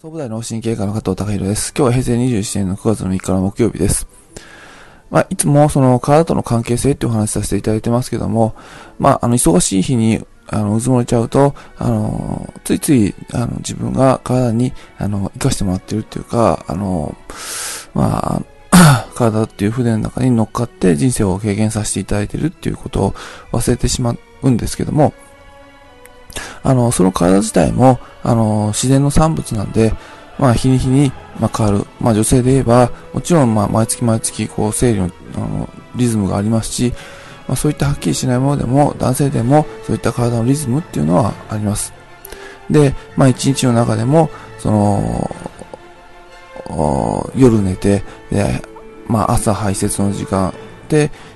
総武大脳神経科の加藤隆弘です。今日は平成27年の9月の3日の木曜日です。まあ、いつもその体との関係性っていうお話しさせていただいてますけども、まあ、あの、忙しい日に、あの、うずもれちゃうと、あの、ついつい、あの、自分が体に、あの、生かしてもらってるっていうか、あの、まあ、体っていう船の中に乗っかって人生を経験させていただいてるっていうことを忘れてしまうんですけども、あの、その体自体も、あの、自然の産物なんで、まあ、日に日に、まあ、変わる。まあ、女性で言えば、もちろん、まあ、毎月毎月、こう、生理の、あの、リズムがありますし、まあ、そういったはっきりしないものでも、男性でも、そういった体のリズムっていうのはあります。で、まあ、一日の中でも、その、夜寝て、で、まあ、朝排泄の時間、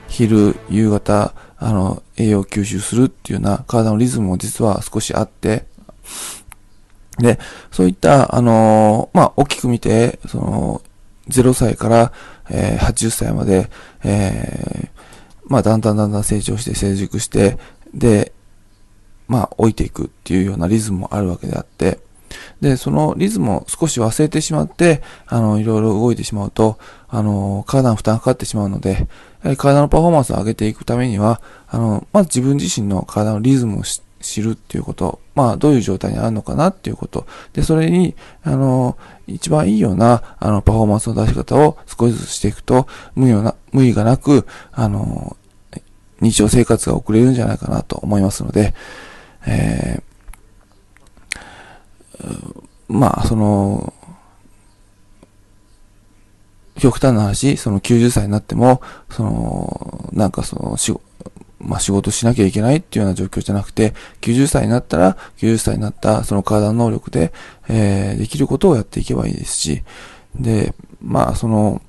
昼、夕方、あの、栄養吸収するっていうような体のリズムも実は少しあって、で、そういった、あのまあ、大きく見て、その、0歳から、えー、80歳まで、えー、まあ、だんだんだんだん成長して成熟して、で、まあ、置いていくっていうようなリズムもあるわけであって、で、そのリズムを少し忘れてしまって、あの、いろいろ動いてしまうと、あの、体の負担がかかってしまうので、体のパフォーマンスを上げていくためには、あの、まず自分自身の体のリズムを知るっていうこと、まあ、どういう状態にあるのかなっていうこと、で、それに、あの、一番いいような、あの、パフォーマンスの出し方を少しずつしていくと、無理な、無理がなく、あの、日常生活が送れるんじゃないかなと思いますので、えー、まあ、その、極端な話、その90歳になっても、その、なんかその、仕まあ、仕事しなきゃいけないっていうような状況じゃなくて、90歳になったら、90歳になったその体の能力で、えー、できることをやっていけばいいですし、で、まあ、その、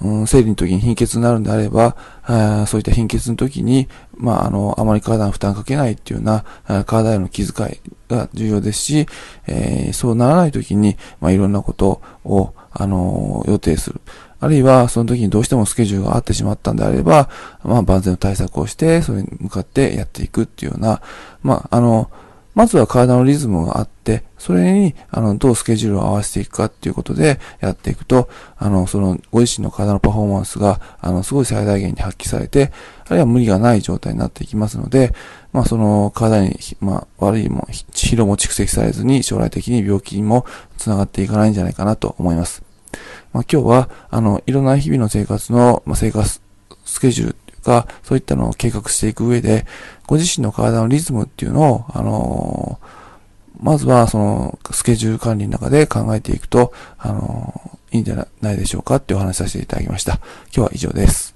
うん、生理の時に貧血になるんであれば、あそういった貧血の時に、まあ、あの、あまり体に負担かけないっていうような、体への気遣いが重要ですし、えー、そうならない時に、まあ、いろんなことを、あの、予定する。あるいは、その時にどうしてもスケジュールが合ってしまったんであれば、まあ、万全の対策をして、それに向かってやっていくっていうような、まあ、あの、まずは体のリズムがあって、それに、あの、どうスケジュールを合わせていくかっていうことでやっていくと、あの、その、ご自身の体のパフォーマンスが、あの、すごい最大限に発揮されて、あるいは無理がない状態になっていきますので、まあ、その、体に、まあ、悪いも、疲労も蓄積されずに、将来的に病気にも繋がっていかないんじゃないかなと思います。まあ、今日は、あの、いろんな日々の生活の、まあ、生活スケジュールか、そういったのを計画していく上で、ご自身の体のリズムっていうのを、あのまずはそのスケジュール管理の中で考えていくと、あのいいんじゃないでしょうかってお話しさせていただきました。今日は以上です。